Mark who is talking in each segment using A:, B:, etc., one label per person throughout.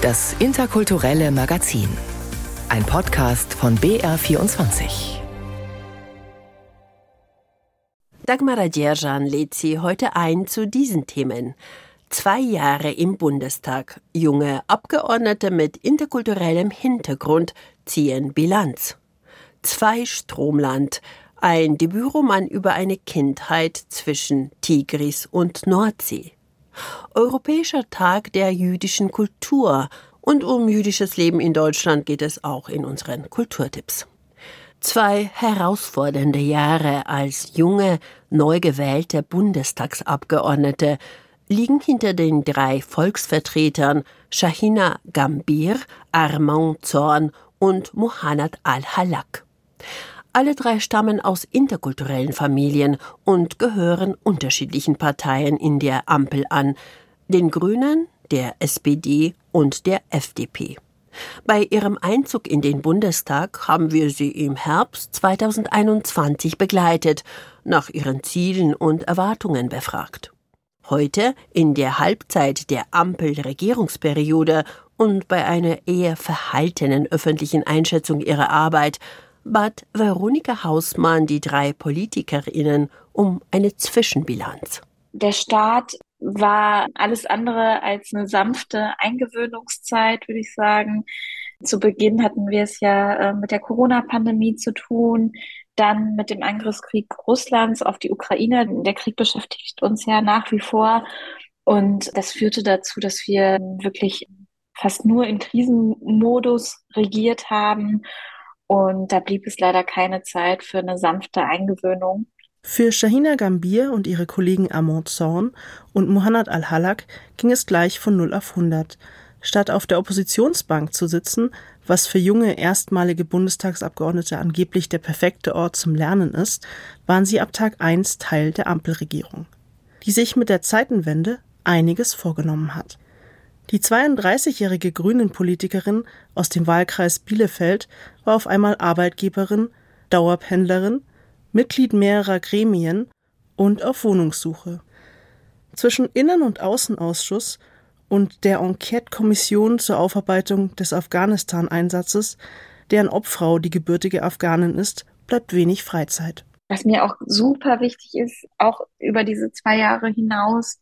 A: Das interkulturelle Magazin. Ein Podcast von BR24.
B: Dagmar Djerjan lädt Sie heute ein zu diesen Themen. Zwei Jahre im Bundestag. Junge Abgeordnete mit interkulturellem Hintergrund ziehen Bilanz. Zwei Stromland. Ein Debütroman über eine Kindheit zwischen Tigris und Nordsee. Europäischer Tag der jüdischen Kultur. Und um jüdisches Leben in Deutschland geht es auch in unseren Kulturtipps. Zwei herausfordernde Jahre als junge, neu gewählte Bundestagsabgeordnete liegen hinter den drei Volksvertretern Shahina Gambir, Armand Zorn und Muhannad al-Halak. Alle drei stammen aus interkulturellen Familien und gehören unterschiedlichen Parteien in der Ampel an, den Grünen, der SPD und der FDP. Bei ihrem Einzug in den Bundestag haben wir sie im Herbst 2021 begleitet, nach ihren Zielen und Erwartungen befragt. Heute, in der Halbzeit der Ampel-Regierungsperiode und bei einer eher verhaltenen öffentlichen Einschätzung ihrer Arbeit, bat Veronika Hausmann die drei PolitikerInnen um eine Zwischenbilanz.
C: Der Staat war alles andere als eine sanfte Eingewöhnungszeit, würde ich sagen. Zu Beginn hatten wir es ja äh, mit der Corona-Pandemie zu tun, dann mit dem Angriffskrieg Russlands auf die Ukraine. Der Krieg beschäftigt uns ja nach wie vor. Und das führte dazu, dass wir wirklich fast nur in Krisenmodus regiert haben und da blieb es leider keine Zeit für eine sanfte Eingewöhnung.
D: Für Shahina Gambir und ihre Kollegen Amon Zorn und Muhannad al-Halak ging es gleich von 0 auf 100. Statt auf der Oppositionsbank zu sitzen, was für junge erstmalige Bundestagsabgeordnete angeblich der perfekte Ort zum Lernen ist, waren sie ab Tag 1 Teil der Ampelregierung, die sich mit der Zeitenwende einiges vorgenommen hat. Die 32-jährige Grünen-Politikerin aus dem Wahlkreis Bielefeld war auf einmal Arbeitgeberin, Dauerpendlerin, Mitglied mehrerer Gremien und auf Wohnungssuche. Zwischen Innen- und Außenausschuss und der Enquete-Kommission zur Aufarbeitung des Afghanistan-Einsatzes, deren Obfrau die gebürtige Afghanin ist, bleibt wenig Freizeit.
C: Was mir auch super wichtig ist, auch über diese zwei Jahre hinaus,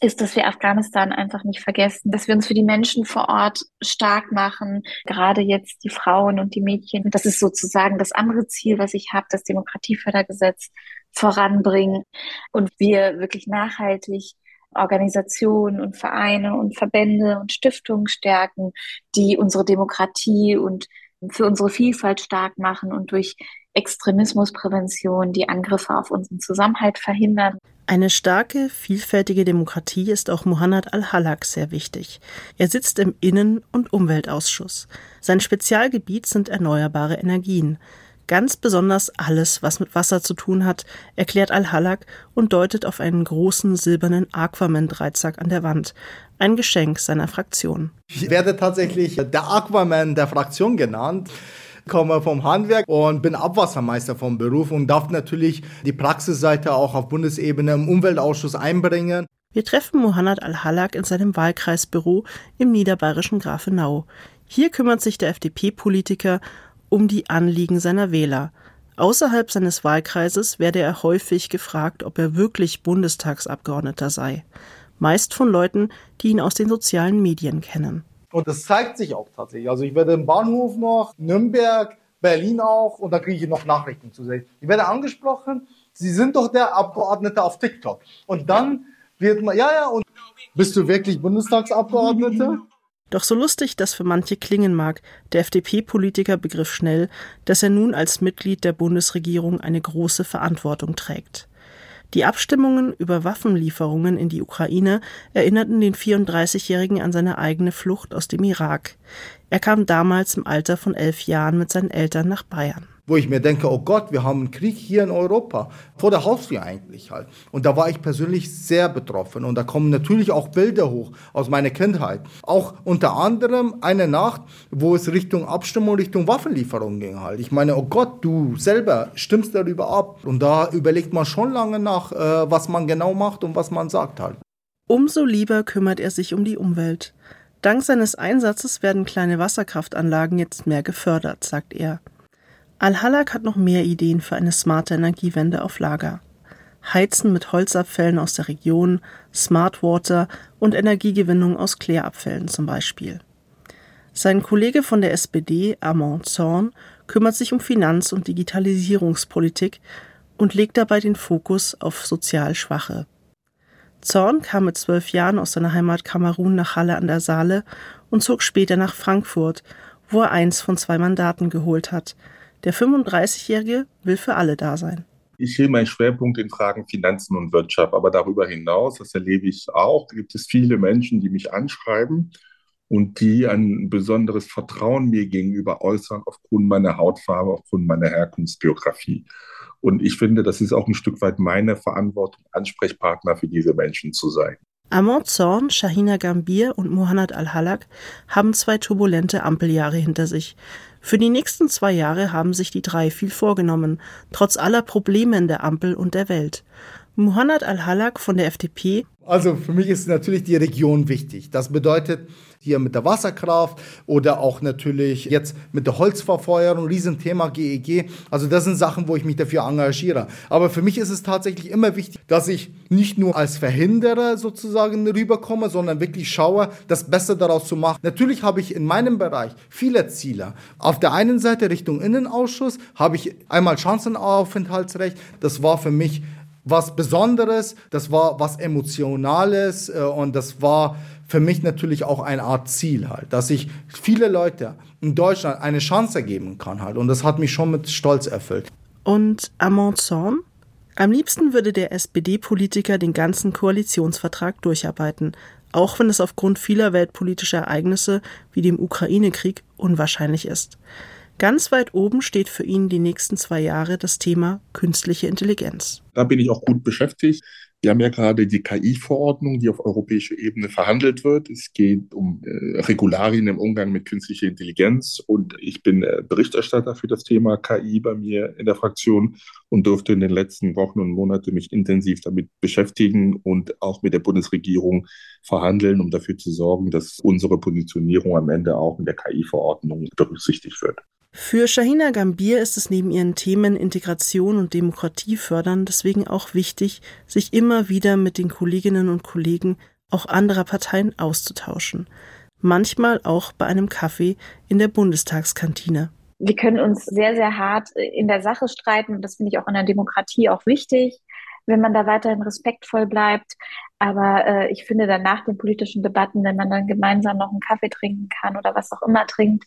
C: ist, dass wir Afghanistan einfach nicht vergessen, dass wir uns für die Menschen vor Ort stark machen, gerade jetzt die Frauen und die Mädchen. Das ist sozusagen das andere Ziel, was ich habe, das Demokratiefördergesetz voranbringen und wir wirklich nachhaltig Organisationen und Vereine und Verbände und Stiftungen stärken, die unsere Demokratie und für unsere Vielfalt stark machen und durch Extremismusprävention die Angriffe auf unseren Zusammenhalt verhindern.
D: Eine starke, vielfältige Demokratie ist auch Muhannad al-Halak sehr wichtig. Er sitzt im Innen- und Umweltausschuss. Sein Spezialgebiet sind erneuerbare Energien. Ganz besonders alles, was mit Wasser zu tun hat, erklärt Al-Halak und deutet auf einen großen silbernen Aquaman-Dreizack an der Wand. Ein Geschenk seiner Fraktion.
E: Ich werde tatsächlich der Aquaman der Fraktion genannt komme vom Handwerk und bin Abwassermeister vom Beruf und darf natürlich die Praxisseite auch auf Bundesebene im Umweltausschuss einbringen.
D: Wir treffen Mohanad Al-Halak in seinem Wahlkreisbüro im niederbayerischen Grafenau. Hier kümmert sich der FDP-Politiker um die Anliegen seiner Wähler. Außerhalb seines Wahlkreises werde er häufig gefragt, ob er wirklich Bundestagsabgeordneter sei. Meist von Leuten, die ihn aus den sozialen Medien kennen.
E: Und das zeigt sich auch tatsächlich. Also ich werde im Bahnhof noch, Nürnberg, Berlin auch, und da kriege ich noch Nachrichten zu sehen. Ich werde angesprochen, Sie sind doch der Abgeordnete auf TikTok. Und dann wird man, ja, ja, und bist du wirklich Bundestagsabgeordneter?
D: Doch so lustig das für manche klingen mag, der FDP-Politiker begriff schnell, dass er nun als Mitglied der Bundesregierung eine große Verantwortung trägt. Die Abstimmungen über Waffenlieferungen in die Ukraine erinnerten den 34-Jährigen an seine eigene Flucht aus dem Irak. Er kam damals im Alter von elf Jahren mit seinen Eltern nach Bayern
E: wo ich mir denke, oh Gott, wir haben einen Krieg hier in Europa, vor der Haustür eigentlich halt. Und da war ich persönlich sehr betroffen und da kommen natürlich auch Bilder hoch aus meiner Kindheit. Auch unter anderem eine Nacht, wo es Richtung Abstimmung, Richtung Waffenlieferung ging halt. Ich meine, oh Gott, du selber stimmst darüber ab und da überlegt man schon lange nach, äh, was man genau macht und was man sagt halt.
D: Umso lieber kümmert er sich um die Umwelt. Dank seines Einsatzes werden kleine Wasserkraftanlagen jetzt mehr gefördert, sagt er. Al-Halak hat noch mehr Ideen für eine smarte Energiewende auf Lager. Heizen mit Holzabfällen aus der Region, Smart Water und Energiegewinnung aus Klärabfällen zum Beispiel. Sein Kollege von der SPD, Armand Zorn, kümmert sich um Finanz- und Digitalisierungspolitik und legt dabei den Fokus auf sozial Schwache. Zorn kam mit zwölf Jahren aus seiner Heimat Kamerun nach Halle an der Saale und zog später nach Frankfurt, wo er eins von zwei Mandaten geholt hat. Der 35-Jährige will für alle da sein.
F: Ich sehe meinen Schwerpunkt in Fragen Finanzen und Wirtschaft, aber darüber hinaus, das erlebe ich auch, gibt es viele Menschen, die mich anschreiben und die ein besonderes Vertrauen mir gegenüber äußern aufgrund meiner Hautfarbe, aufgrund meiner Herkunftsbiografie. Und ich finde, das ist auch ein Stück weit meine Verantwortung, Ansprechpartner für diese Menschen zu sein.
D: Amand Zorn, Shahina Gambir und Mohanad Al-Halak haben zwei turbulente Ampeljahre hinter sich. Für die nächsten zwei Jahre haben sich die drei viel vorgenommen, trotz aller Probleme in der Ampel und der Welt. Muhannad Al-Halak von der FDP.
E: Also für mich ist natürlich die Region wichtig. Das bedeutet hier mit der Wasserkraft oder auch natürlich jetzt mit der Holzverfeuerung, Riesenthema GEG. E also das sind Sachen, wo ich mich dafür engagiere. Aber für mich ist es tatsächlich immer wichtig, dass ich nicht nur als Verhinderer sozusagen rüberkomme, sondern wirklich schaue, das Beste daraus zu machen. Natürlich habe ich in meinem Bereich viele Ziele. Auf der einen Seite Richtung Innenausschuss habe ich einmal Chancenaufenthaltsrecht. Das war für mich was Besonderes, das war was Emotionales äh, und das war für mich natürlich auch eine Art Ziel halt, dass ich viele Leute in Deutschland eine Chance geben kann halt und das hat mich schon mit Stolz erfüllt.
D: Und Amand Zorn? Am liebsten würde der SPD-Politiker den ganzen Koalitionsvertrag durcharbeiten, auch wenn es aufgrund vieler weltpolitischer Ereignisse wie dem Ukraine-Krieg unwahrscheinlich ist. Ganz weit oben steht für ihn die nächsten zwei Jahre das Thema künstliche Intelligenz.
F: Da bin ich auch gut beschäftigt. Wir haben ja gerade die KI-Verordnung, die auf europäischer Ebene verhandelt wird. Es geht um äh, Regularien im Umgang mit künstlicher Intelligenz und ich bin äh, Berichterstatter für das Thema KI bei mir in der Fraktion und durfte in den letzten Wochen und Monaten mich intensiv damit beschäftigen und auch mit der Bundesregierung verhandeln, um dafür zu sorgen, dass unsere Positionierung am Ende auch in der KI-Verordnung berücksichtigt wird.
D: Für Shahina Gambir ist es neben ihren Themen Integration und Demokratie fördern deswegen auch wichtig, sich immer wieder mit den Kolleginnen und Kollegen auch anderer Parteien auszutauschen. Manchmal auch bei einem Kaffee in der Bundestagskantine.
C: Wir können uns sehr, sehr hart in der Sache streiten. Das finde ich auch in der Demokratie auch wichtig, wenn man da weiterhin respektvoll bleibt. Aber äh, ich finde dann nach den politischen Debatten, wenn man dann gemeinsam noch einen Kaffee trinken kann oder was auch immer trinkt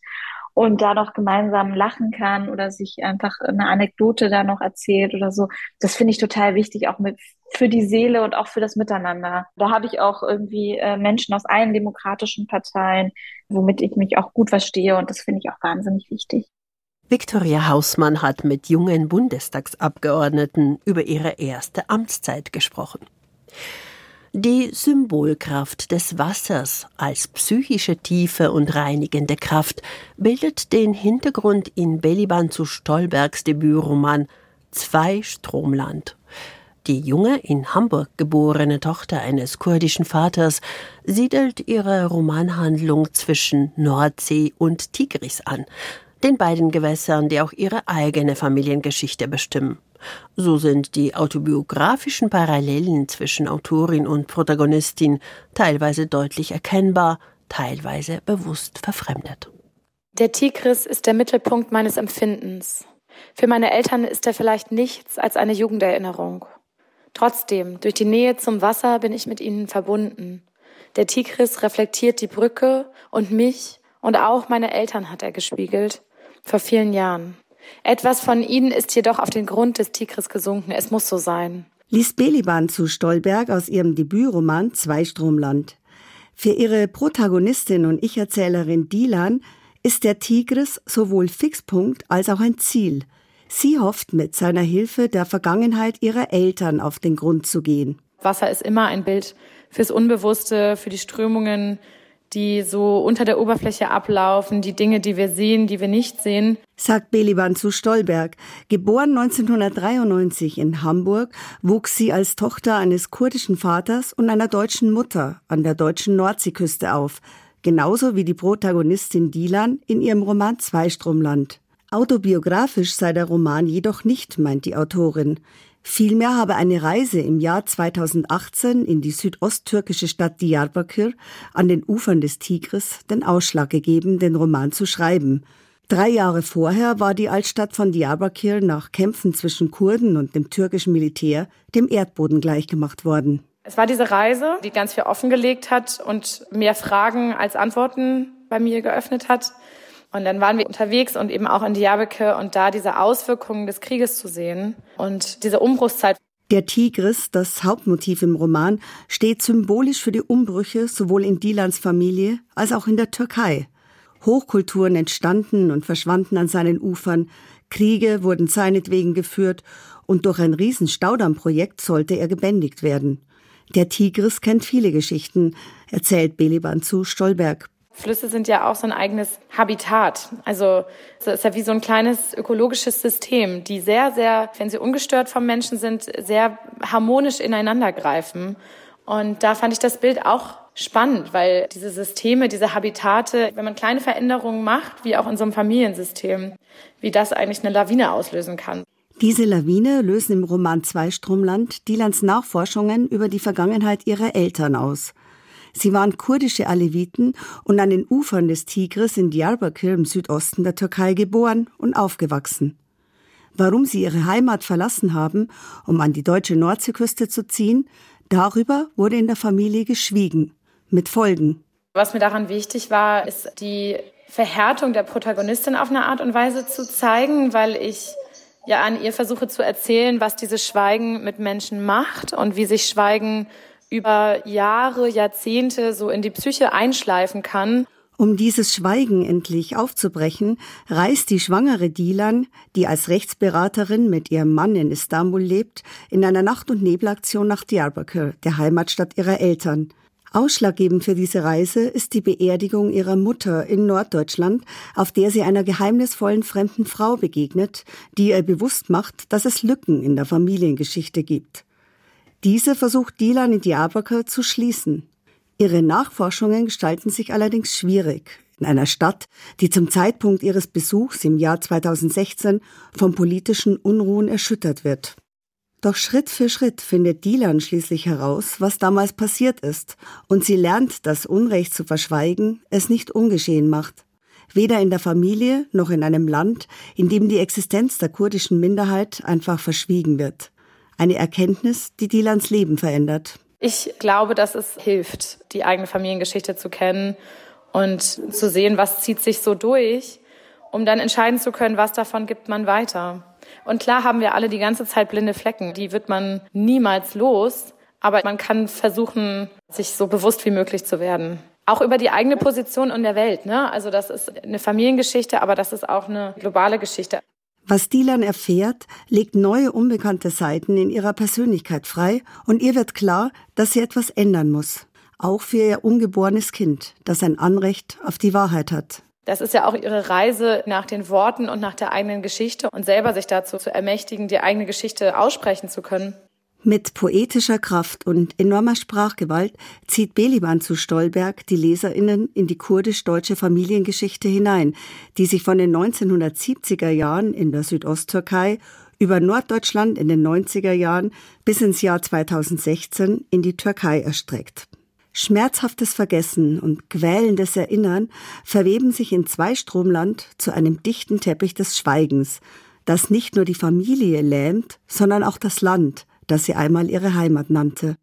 C: und da noch gemeinsam lachen kann oder sich einfach eine Anekdote da noch erzählt oder so. Das finde ich total wichtig, auch mit für die Seele und auch für das Miteinander. Da habe ich auch irgendwie äh, Menschen aus allen demokratischen Parteien, womit ich mich auch gut verstehe und das finde ich auch wahnsinnig wichtig.
B: Viktoria Hausmann hat mit jungen Bundestagsabgeordneten über ihre erste Amtszeit gesprochen. Die Symbolkraft des Wassers als psychische Tiefe und reinigende Kraft bildet den Hintergrund in Beliban zu Stolbergs Debütroman Zwei Stromland. Die junge, in Hamburg geborene Tochter eines kurdischen Vaters siedelt ihre Romanhandlung zwischen Nordsee und Tigris an, den beiden Gewässern, die auch ihre eigene Familiengeschichte bestimmen. So sind die autobiografischen Parallelen zwischen Autorin und Protagonistin teilweise deutlich erkennbar, teilweise bewusst verfremdet.
G: Der Tigris ist der Mittelpunkt meines Empfindens. Für meine Eltern ist er vielleicht nichts als eine Jugenderinnerung. Trotzdem, durch die Nähe zum Wasser bin ich mit ihnen verbunden. Der Tigris reflektiert die Brücke und mich und auch meine Eltern hat er gespiegelt, vor vielen Jahren. Etwas von ihnen ist jedoch auf den Grund des Tigris gesunken. Es muss so sein.
H: Lies Beliban zu Stolberg aus ihrem Debütroman Zweistromland. Für ihre Protagonistin und Ich-Erzählerin Dilan ist der Tigris sowohl Fixpunkt als auch ein Ziel. Sie hofft mit seiner Hilfe der Vergangenheit ihrer Eltern auf den Grund zu gehen.
G: Wasser ist immer ein Bild fürs Unbewusste, für die Strömungen, die so unter der Oberfläche ablaufen, die Dinge, die wir sehen, die wir nicht sehen.
H: Sagt Beliban zu Stolberg. Geboren 1993 in Hamburg, wuchs sie als Tochter eines kurdischen Vaters und einer deutschen Mutter an der deutschen Nordseeküste auf. genauso wie die Protagonistin Dilan in ihrem Roman Zweistromland. Autobiografisch sei der Roman jedoch nicht, meint die Autorin. Vielmehr habe eine Reise im Jahr 2018 in die südosttürkische Stadt Diyarbakir an den Ufern des Tigris den Ausschlag gegeben, den Roman zu schreiben. Drei Jahre vorher war die Altstadt von Diyarbakir nach Kämpfen zwischen Kurden und dem türkischen Militär dem Erdboden gleichgemacht worden.
G: Es war diese Reise, die ganz viel offengelegt hat und mehr Fragen als Antworten bei mir geöffnet hat. Und dann waren wir unterwegs und eben auch in Diyarbakir und da diese Auswirkungen des Krieges zu sehen und diese Umbruchszeit.
H: Der Tigris, das Hauptmotiv im Roman, steht symbolisch für die Umbrüche sowohl in Dilans Familie als auch in der Türkei. Hochkulturen entstanden und verschwanden an seinen Ufern, Kriege wurden seinetwegen geführt und durch ein Riesenstaudammprojekt sollte er gebändigt werden. Der Tigris kennt viele Geschichten, erzählt Beliban zu Stolberg.
G: Flüsse sind ja auch so ein eigenes Habitat. Also es ist ja wie so ein kleines ökologisches System, die sehr, sehr, wenn sie ungestört vom Menschen sind, sehr harmonisch ineinander greifen. Und da fand ich das Bild auch spannend, weil diese Systeme, diese Habitate, wenn man kleine Veränderungen macht, wie auch in so einem Familiensystem, wie das eigentlich eine Lawine auslösen kann.
H: Diese Lawine lösen im Roman Zweistromland Dilans Nachforschungen über die Vergangenheit ihrer Eltern aus. Sie waren kurdische Aleviten und an den Ufern des Tigris in Diyarbakir im Südosten der Türkei geboren und aufgewachsen. Warum sie ihre Heimat verlassen haben, um an die deutsche Nordseeküste zu ziehen, darüber wurde in der Familie geschwiegen, mit Folgen.
G: Was mir daran wichtig war, ist die Verhärtung der Protagonistin auf eine Art und Weise zu zeigen, weil ich ja an ihr versuche zu erzählen, was dieses Schweigen mit Menschen macht und wie sich Schweigen über Jahre, Jahrzehnte so in die Psyche einschleifen kann.
H: Um dieses Schweigen endlich aufzubrechen, reist die schwangere Dilan, die als Rechtsberaterin mit ihrem Mann in Istanbul lebt, in einer Nacht- und Nebelaktion nach Diyarbakir, der Heimatstadt ihrer Eltern. Ausschlaggebend für diese Reise ist die Beerdigung ihrer Mutter in Norddeutschland, auf der sie einer geheimnisvollen fremden Frau begegnet, die ihr bewusst macht, dass es Lücken in der Familiengeschichte gibt. Diese versucht Dilan in Diyarbakir zu schließen. Ihre Nachforschungen gestalten sich allerdings schwierig in einer Stadt, die zum Zeitpunkt ihres Besuchs im Jahr 2016 von politischen Unruhen erschüttert wird. Doch Schritt für Schritt findet Dilan schließlich heraus, was damals passiert ist, und sie lernt, dass Unrecht zu verschweigen es nicht ungeschehen macht. Weder in der Familie noch in einem Land, in dem die Existenz der kurdischen Minderheit einfach verschwiegen wird. Eine Erkenntnis, die Dilans Leben verändert.
G: Ich glaube, dass es hilft, die eigene Familiengeschichte zu kennen und zu sehen, was zieht sich so durch, um dann entscheiden zu können, was davon gibt man weiter. Und klar haben wir alle die ganze Zeit blinde Flecken, die wird man niemals los, aber man kann versuchen, sich so bewusst wie möglich zu werden. Auch über die eigene Position in der Welt. Ne? Also das ist eine Familiengeschichte, aber das ist auch eine globale Geschichte.
H: Was Dilan erfährt, legt neue unbekannte Seiten in ihrer Persönlichkeit frei und ihr wird klar, dass sie etwas ändern muss. Auch für ihr ungeborenes Kind, das ein Anrecht auf die Wahrheit hat.
G: Das ist ja auch ihre Reise nach den Worten und nach der eigenen Geschichte und selber sich dazu zu ermächtigen, die eigene Geschichte aussprechen zu können.
H: Mit poetischer Kraft und enormer Sprachgewalt zieht Beliban zu Stolberg die LeserInnen in die kurdisch-deutsche Familiengeschichte hinein, die sich von den 1970er Jahren in der Südosttürkei über Norddeutschland in den 90er Jahren bis ins Jahr 2016 in die Türkei erstreckt. Schmerzhaftes Vergessen und quälendes Erinnern verweben sich in Zweistromland zu einem dichten Teppich des Schweigens, das nicht nur die Familie lähmt, sondern auch das Land, das sie einmal ihre Heimat nannte.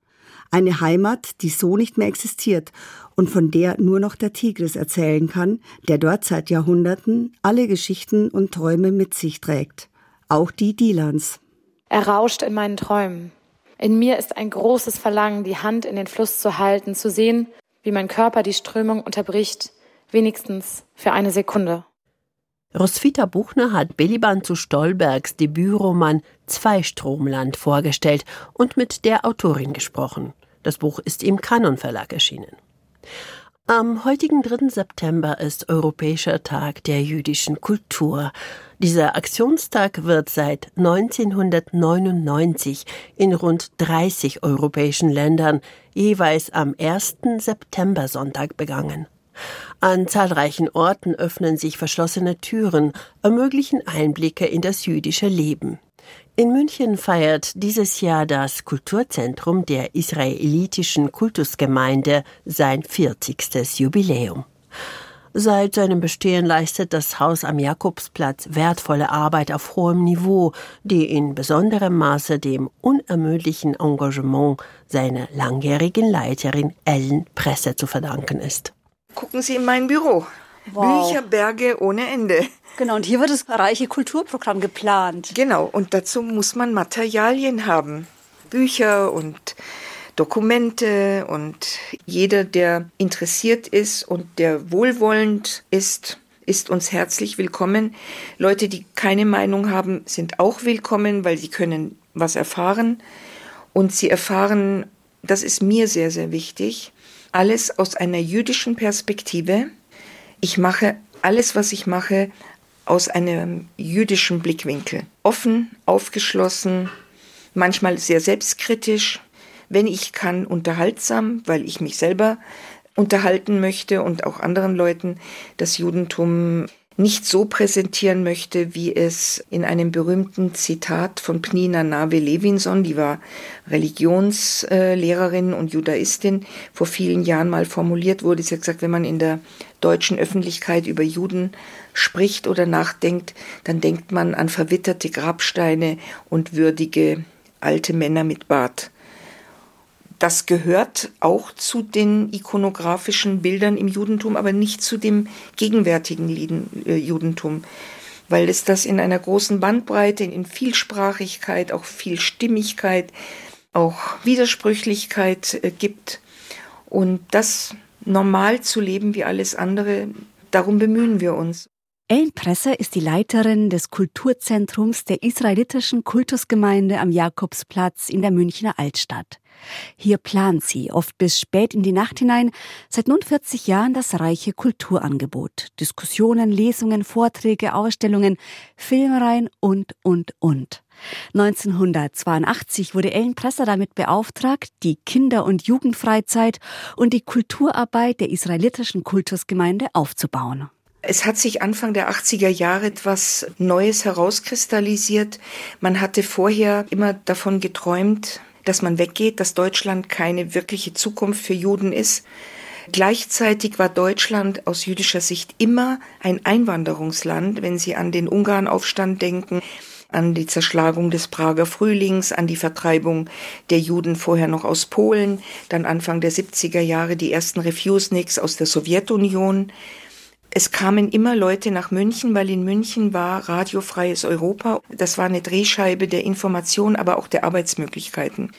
H: Eine Heimat, die so nicht mehr existiert und von der nur noch der Tigris erzählen kann, der dort seit Jahrhunderten alle Geschichten und Träume mit sich trägt. Auch die Dilans.
G: Er rauscht in meinen Träumen. In mir ist ein großes Verlangen, die Hand in den Fluss zu halten, zu sehen, wie mein Körper die Strömung unterbricht, wenigstens für eine Sekunde.
B: Roswitha Buchner hat Beliban zu Stolbergs Debütroman Zweistromland vorgestellt und mit der Autorin gesprochen. Das Buch ist im Kanon Verlag erschienen. Am heutigen 3. September ist Europäischer Tag der jüdischen Kultur. Dieser Aktionstag wird seit 1999 in rund 30 europäischen Ländern jeweils am 1. September Sonntag begangen. An zahlreichen Orten öffnen sich verschlossene Türen, ermöglichen Einblicke in das jüdische Leben. In München feiert dieses Jahr das Kulturzentrum der israelitischen Kultusgemeinde sein 40. Jubiläum. Seit seinem Bestehen leistet das Haus am Jakobsplatz wertvolle Arbeit auf hohem Niveau, die in besonderem Maße dem unermüdlichen Engagement seiner langjährigen Leiterin Ellen Presse zu verdanken ist.
I: Gucken Sie in mein Büro. Wow. Bücherberge ohne Ende.
J: Genau, und hier wird das reiche Kulturprogramm geplant.
I: Genau, und dazu muss man Materialien haben. Bücher und Dokumente und jeder, der interessiert ist und der wohlwollend ist, ist uns herzlich willkommen. Leute, die keine Meinung haben, sind auch willkommen, weil sie können was erfahren. Und sie erfahren, das ist mir sehr, sehr wichtig, alles aus einer jüdischen Perspektive. Ich mache alles, was ich mache, aus einem jüdischen Blickwinkel. Offen, aufgeschlossen, manchmal sehr selbstkritisch, wenn ich kann, unterhaltsam, weil ich mich selber unterhalten möchte und auch anderen Leuten das Judentum nicht so präsentieren möchte, wie es in einem berühmten Zitat von Pnina Nave Levinson, die war Religionslehrerin und Judaistin, vor vielen Jahren mal formuliert wurde. Sie hat gesagt, wenn man in der deutschen Öffentlichkeit über Juden spricht oder nachdenkt, dann denkt man an verwitterte Grabsteine und würdige alte Männer mit Bart das gehört auch zu den ikonografischen Bildern im Judentum, aber nicht zu dem gegenwärtigen äh, Judentum, weil es das in einer großen Bandbreite, in Vielsprachigkeit, auch Vielstimmigkeit, auch Widersprüchlichkeit äh, gibt. Und das normal zu leben wie alles andere, darum bemühen wir uns.
J: Ellen Presser ist die Leiterin des Kulturzentrums der israelitischen Kultusgemeinde am Jakobsplatz in der Münchner Altstadt. Hier plant sie, oft bis spät in die Nacht hinein, seit nun 40 Jahren das reiche Kulturangebot. Diskussionen, Lesungen, Vorträge, Ausstellungen, Filmreihen und, und, und. 1982 wurde Ellen Presser damit beauftragt, die Kinder- und Jugendfreizeit und die Kulturarbeit der israelitischen Kultusgemeinde aufzubauen.
I: Es hat sich Anfang der 80er Jahre etwas Neues herauskristallisiert. Man hatte vorher immer davon geträumt, dass man weggeht, dass Deutschland keine wirkliche Zukunft für Juden ist. Gleichzeitig war Deutschland aus jüdischer Sicht immer ein Einwanderungsland, wenn Sie an den Ungarnaufstand denken, an die Zerschlagung des Prager Frühlings, an die Vertreibung der Juden vorher noch aus Polen, dann Anfang der 70er Jahre die ersten Refuseniks aus der Sowjetunion. Es kamen immer Leute nach München, weil in München war radiofreies Europa. Das war eine Drehscheibe der Information, aber auch der Arbeitsmöglichkeiten.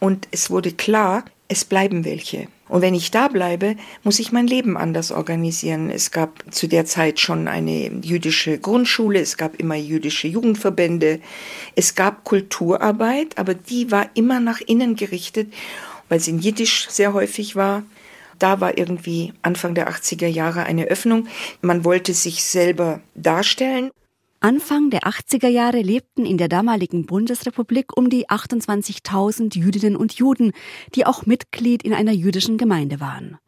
I: Und es wurde klar, es bleiben welche. Und wenn ich da bleibe, muss ich mein Leben anders organisieren. Es gab zu der Zeit schon eine jüdische Grundschule, es gab immer jüdische Jugendverbände, es gab Kulturarbeit, aber die war immer nach innen gerichtet, weil sie in Jiddisch sehr häufig war. Da war irgendwie Anfang der 80er Jahre eine Öffnung. Man wollte sich selber darstellen.
J: Anfang der 80er Jahre lebten in der damaligen Bundesrepublik um die 28.000 Jüdinnen und Juden, die auch Mitglied in einer jüdischen Gemeinde waren.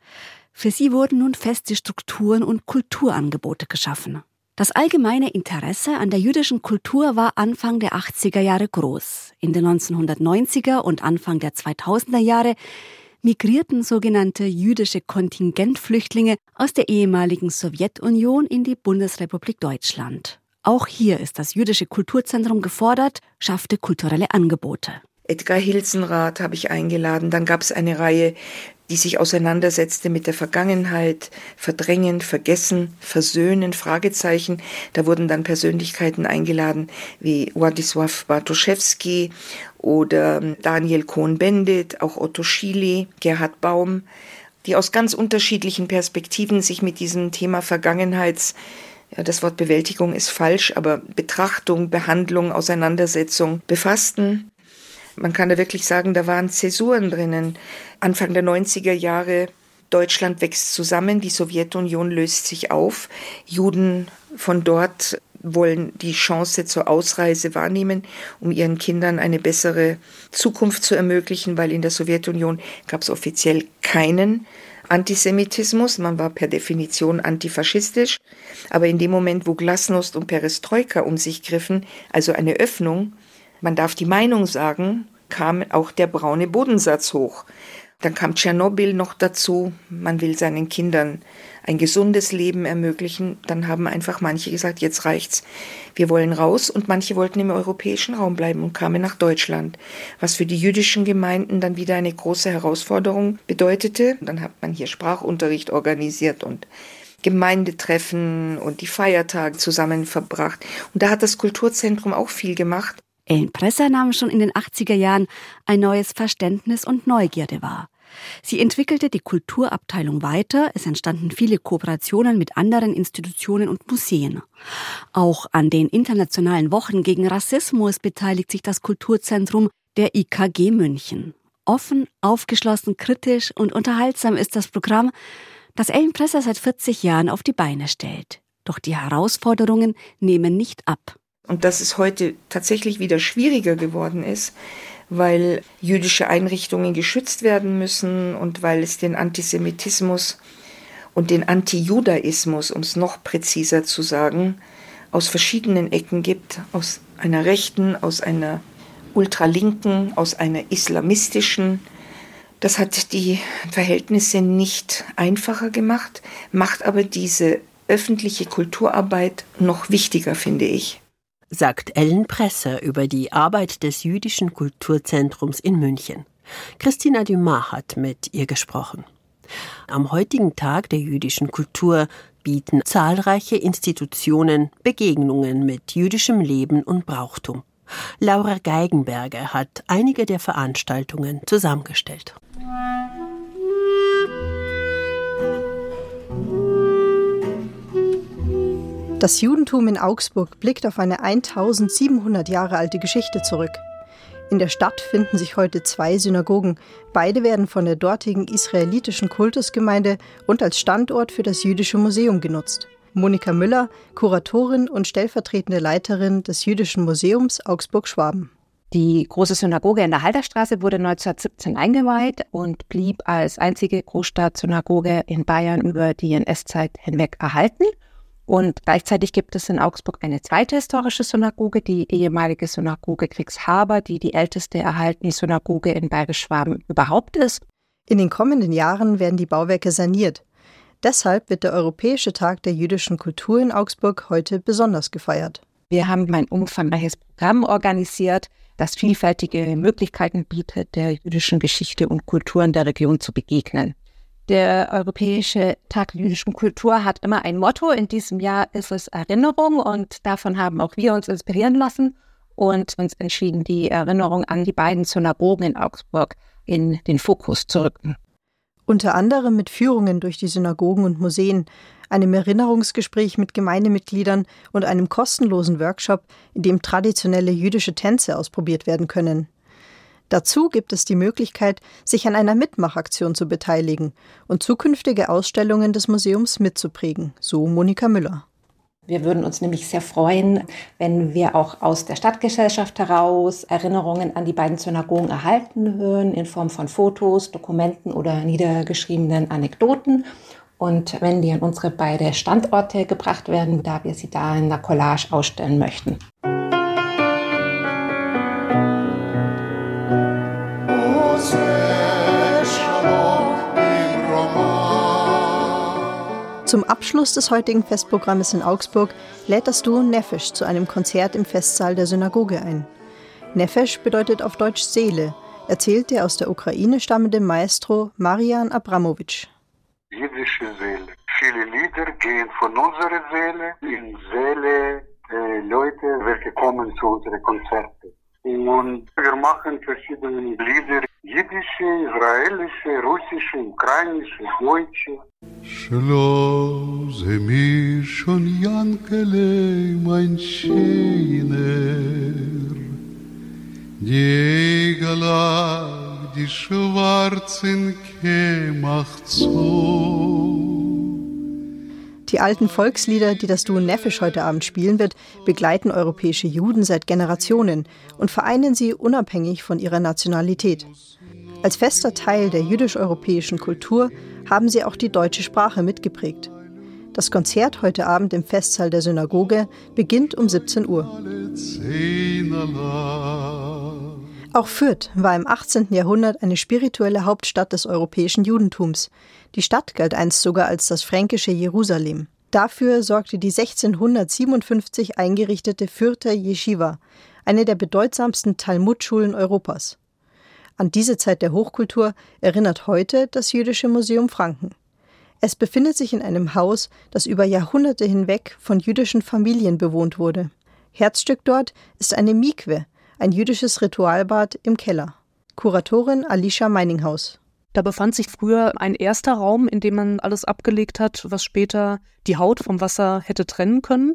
J: Für sie wurden nun feste Strukturen und Kulturangebote geschaffen. Das allgemeine Interesse an der jüdischen Kultur war Anfang der 80er Jahre groß. In den 1990er und Anfang der 2000er Jahre migrierten sogenannte jüdische Kontingentflüchtlinge aus der ehemaligen Sowjetunion in die Bundesrepublik Deutschland. Auch hier ist das jüdische Kulturzentrum gefordert, schaffte kulturelle Angebote.
I: Edgar Hilsenrath habe ich eingeladen. Dann gab es eine Reihe, die sich auseinandersetzte mit der Vergangenheit, verdrängen, vergessen, versöhnen, Fragezeichen. Da wurden dann Persönlichkeiten eingeladen wie Władysław Bartoszewski oder Daniel Cohn-Bendit, auch Otto Schiele, Gerhard Baum, die aus ganz unterschiedlichen Perspektiven sich mit diesem Thema Vergangenheits ja, das Wort Bewältigung ist falsch, aber Betrachtung, Behandlung, Auseinandersetzung befassten. Man kann da wirklich sagen, da waren Zäsuren drinnen. Anfang der 90er Jahre, Deutschland wächst zusammen, die Sowjetunion löst sich auf, Juden von dort wollen die Chance zur Ausreise wahrnehmen, um ihren Kindern eine bessere Zukunft zu ermöglichen, weil in der Sowjetunion gab es offiziell keinen Antisemitismus, man war per Definition antifaschistisch, aber in dem Moment, wo Glasnost und Perestroika um sich griffen, also eine Öffnung, man darf die Meinung sagen, kam auch der braune Bodensatz hoch. Dann kam Tschernobyl noch dazu, man will seinen Kindern ein gesundes Leben ermöglichen, dann haben einfach manche gesagt, jetzt reicht's. Wir wollen raus und manche wollten im europäischen Raum bleiben und kamen nach Deutschland, was für die jüdischen Gemeinden dann wieder eine große Herausforderung bedeutete. Dann hat man hier Sprachunterricht organisiert und Gemeindetreffen und die Feiertage zusammen verbracht. Und da hat das Kulturzentrum auch viel gemacht.
J: Ellen Presser nahm schon in den 80er Jahren ein neues Verständnis und Neugierde wahr. Sie entwickelte die Kulturabteilung weiter, es entstanden viele Kooperationen mit anderen Institutionen und Museen. Auch an den internationalen Wochen gegen Rassismus beteiligt sich das Kulturzentrum der IKG München. Offen, aufgeschlossen, kritisch und unterhaltsam ist das Programm, das Ellen Presser seit 40 Jahren auf die Beine stellt. Doch die Herausforderungen nehmen nicht ab.
I: Und dass es heute tatsächlich wieder schwieriger geworden ist, weil jüdische Einrichtungen geschützt werden müssen und weil es den Antisemitismus und den Antijudaismus, um es noch präziser zu sagen, aus verschiedenen Ecken gibt, aus einer rechten, aus einer ultralinken, aus einer islamistischen. Das hat die Verhältnisse nicht einfacher gemacht, macht aber diese öffentliche Kulturarbeit noch wichtiger, finde ich
B: sagt Ellen Presser über die Arbeit des Jüdischen Kulturzentrums in München. Christina Dumas hat mit ihr gesprochen. Am heutigen Tag der jüdischen Kultur bieten zahlreiche Institutionen Begegnungen mit jüdischem Leben und Brauchtum. Laura Geigenberger hat einige der Veranstaltungen zusammengestellt.
K: Das Judentum in Augsburg blickt auf eine 1700 Jahre alte Geschichte zurück. In der Stadt finden sich heute zwei Synagogen. Beide werden von der dortigen israelitischen Kultusgemeinde und als Standort für das Jüdische Museum genutzt. Monika Müller, Kuratorin und stellvertretende Leiterin des Jüdischen Museums Augsburg-Schwaben.
L: Die große Synagoge in der Halderstraße wurde 1917 eingeweiht und blieb als einzige Großstadtsynagoge in Bayern über die NS-Zeit hinweg erhalten. Und gleichzeitig gibt es in Augsburg eine zweite historische Synagoge, die ehemalige Synagoge Kriegshaber, die die älteste erhaltene Synagoge in Bayerisch-Schwaben überhaupt ist.
K: In den kommenden Jahren werden die Bauwerke saniert. Deshalb wird der Europäische Tag der jüdischen Kultur in Augsburg heute besonders gefeiert.
L: Wir haben ein umfangreiches Programm organisiert, das vielfältige Möglichkeiten bietet, der jüdischen Geschichte und Kultur in der Region zu begegnen. Der Europäische Tag jüdischen Kultur hat immer ein Motto. In diesem Jahr ist es Erinnerung und davon haben auch wir uns inspirieren lassen und uns entschieden, die Erinnerung an die beiden Synagogen in Augsburg in den Fokus zu rücken.
K: Unter anderem mit Führungen durch die Synagogen und Museen, einem Erinnerungsgespräch mit Gemeindemitgliedern und einem kostenlosen Workshop, in dem traditionelle jüdische Tänze ausprobiert werden können. Dazu gibt es die Möglichkeit, sich an einer Mitmachaktion zu beteiligen und zukünftige Ausstellungen des Museums mitzuprägen, so Monika Müller.
L: Wir würden uns nämlich sehr freuen, wenn wir auch aus der Stadtgesellschaft heraus Erinnerungen an die beiden Synagogen erhalten hören in Form von Fotos, Dokumenten oder niedergeschriebenen Anekdoten. Und wenn die an unsere beiden Standorte gebracht werden, da wir sie da in der Collage ausstellen möchten.
K: Zum Abschluss des heutigen Festprogrammes in Augsburg lädt das Duo Nefesh zu einem Konzert im Festsaal der Synagoge ein. Nefesh bedeutet auf Deutsch Seele, erzählt der aus der Ukraine stammende Maestro Marian Abramowitsch.
M: Jüdische Seele. Viele Lieder gehen von unserer Seele in Seele der Leute, welche kommen zu unseren Konzerten. Und wir machen verschiedene Lieder, jiddische, israelische, russische, ukrainische, deutsche.
N: שלא זה מישון ינקלה mein Scheiner, die galag die schwarzen Kemachzor.
K: Die alten Volkslieder, die das Duo Nefesh heute Abend spielen wird, begleiten europäische Juden seit Generationen und vereinen sie unabhängig von ihrer Nationalität. Als fester Teil der jüdisch-europäischen Kultur haben sie auch die deutsche Sprache mitgeprägt. Das Konzert heute Abend im Festsaal der Synagoge beginnt um 17 Uhr. Auch Fürth war im 18. Jahrhundert eine spirituelle Hauptstadt des europäischen Judentums. Die Stadt galt einst sogar als das fränkische Jerusalem. Dafür sorgte die 1657 eingerichtete Fürther Yeshiva, eine der bedeutsamsten Talmudschulen Europas. An diese Zeit der Hochkultur erinnert heute das Jüdische Museum Franken. Es befindet sich in einem Haus, das über Jahrhunderte hinweg von jüdischen Familien bewohnt wurde. Herzstück dort ist eine Mikwe, ein jüdisches Ritualbad im Keller. Kuratorin Alicia Meininghaus.
O: Da befand sich früher ein erster Raum, in dem man alles abgelegt hat, was später die Haut vom Wasser hätte trennen können.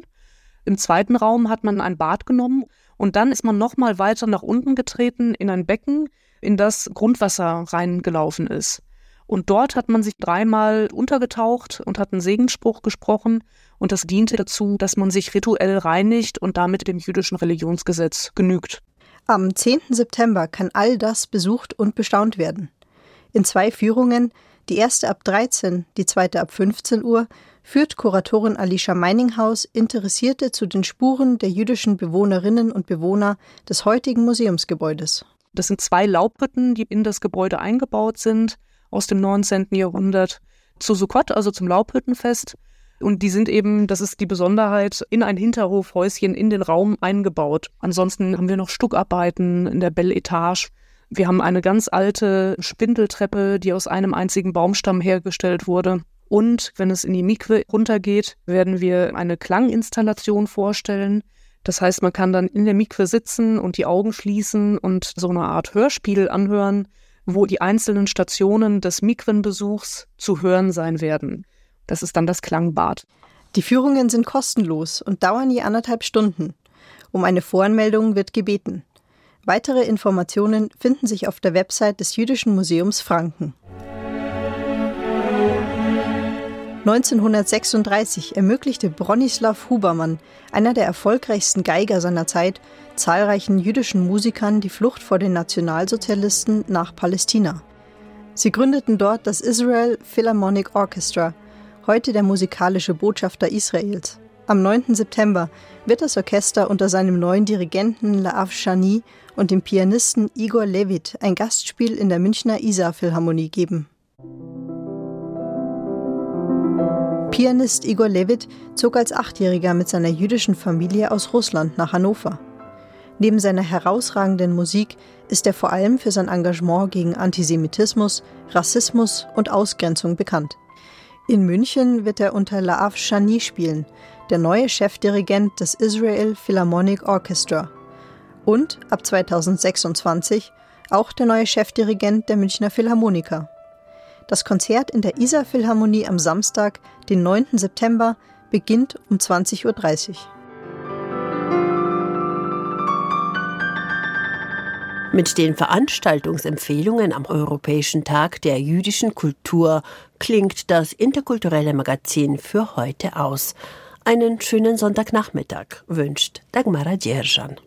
O: Im zweiten Raum hat man ein Bad genommen und dann ist man nochmal weiter nach unten getreten in ein Becken, in das Grundwasser reingelaufen ist. Und dort hat man sich dreimal untergetaucht und hat einen Segensspruch gesprochen. Und das diente dazu, dass man sich rituell reinigt und damit dem jüdischen Religionsgesetz genügt.
K: Am 10. September kann all das besucht und bestaunt werden. In zwei Führungen, die erste ab 13, die zweite ab 15 Uhr, führt Kuratorin Alicia Meininghaus Interessierte zu den Spuren der jüdischen Bewohnerinnen und Bewohner des heutigen Museumsgebäudes.
O: Das sind zwei Laubhütten, die in das Gebäude eingebaut sind aus dem 19. Jahrhundert zu Sukkot, also zum Laubhüttenfest. Und die sind eben, das ist die Besonderheit, in ein Hinterhofhäuschen in den Raum eingebaut. Ansonsten haben wir noch Stuckarbeiten in der Belle Etage. Wir haben eine ganz alte Spindeltreppe, die aus einem einzigen Baumstamm hergestellt wurde. Und wenn es in die Mikwe runtergeht, werden wir eine Klanginstallation vorstellen. Das heißt, man kann dann in der Mikwe sitzen und die Augen schließen und so eine Art Hörspiel anhören, wo die einzelnen Stationen des Mikwenbesuchs zu hören sein werden. Das ist dann das Klangbad.
K: Die Führungen sind kostenlos und dauern je anderthalb Stunden. Um eine Voranmeldung wird gebeten. Weitere Informationen finden sich auf der Website des Jüdischen Museums Franken. 1936 ermöglichte Bronislaw Hubermann, einer der erfolgreichsten Geiger seiner Zeit, zahlreichen jüdischen Musikern die Flucht vor den Nationalsozialisten nach Palästina. Sie gründeten dort das Israel Philharmonic Orchestra, heute der musikalische Botschafter Israels. Am 9. September wird das Orchester unter seinem neuen Dirigenten Laav Shani und dem Pianisten Igor Levit ein Gastspiel in der Münchner Isar Philharmonie geben. Pianist Igor Levit zog als Achtjähriger mit seiner jüdischen Familie aus Russland nach Hannover. Neben seiner herausragenden Musik ist er vor allem für sein Engagement gegen Antisemitismus, Rassismus und Ausgrenzung bekannt. In München wird er unter Laav Shani spielen, der neue Chefdirigent des Israel Philharmonic Orchestra. Und ab 2026 auch der neue Chefdirigent der Münchner Philharmoniker. Das Konzert in der Isar Philharmonie am Samstag, den 9. September, beginnt um 20.30 Uhr.
B: Mit den Veranstaltungsempfehlungen am Europäischen Tag der jüdischen Kultur klingt das interkulturelle Magazin für heute aus. Einen schönen Sonntagnachmittag wünscht Dagmara Djerjan.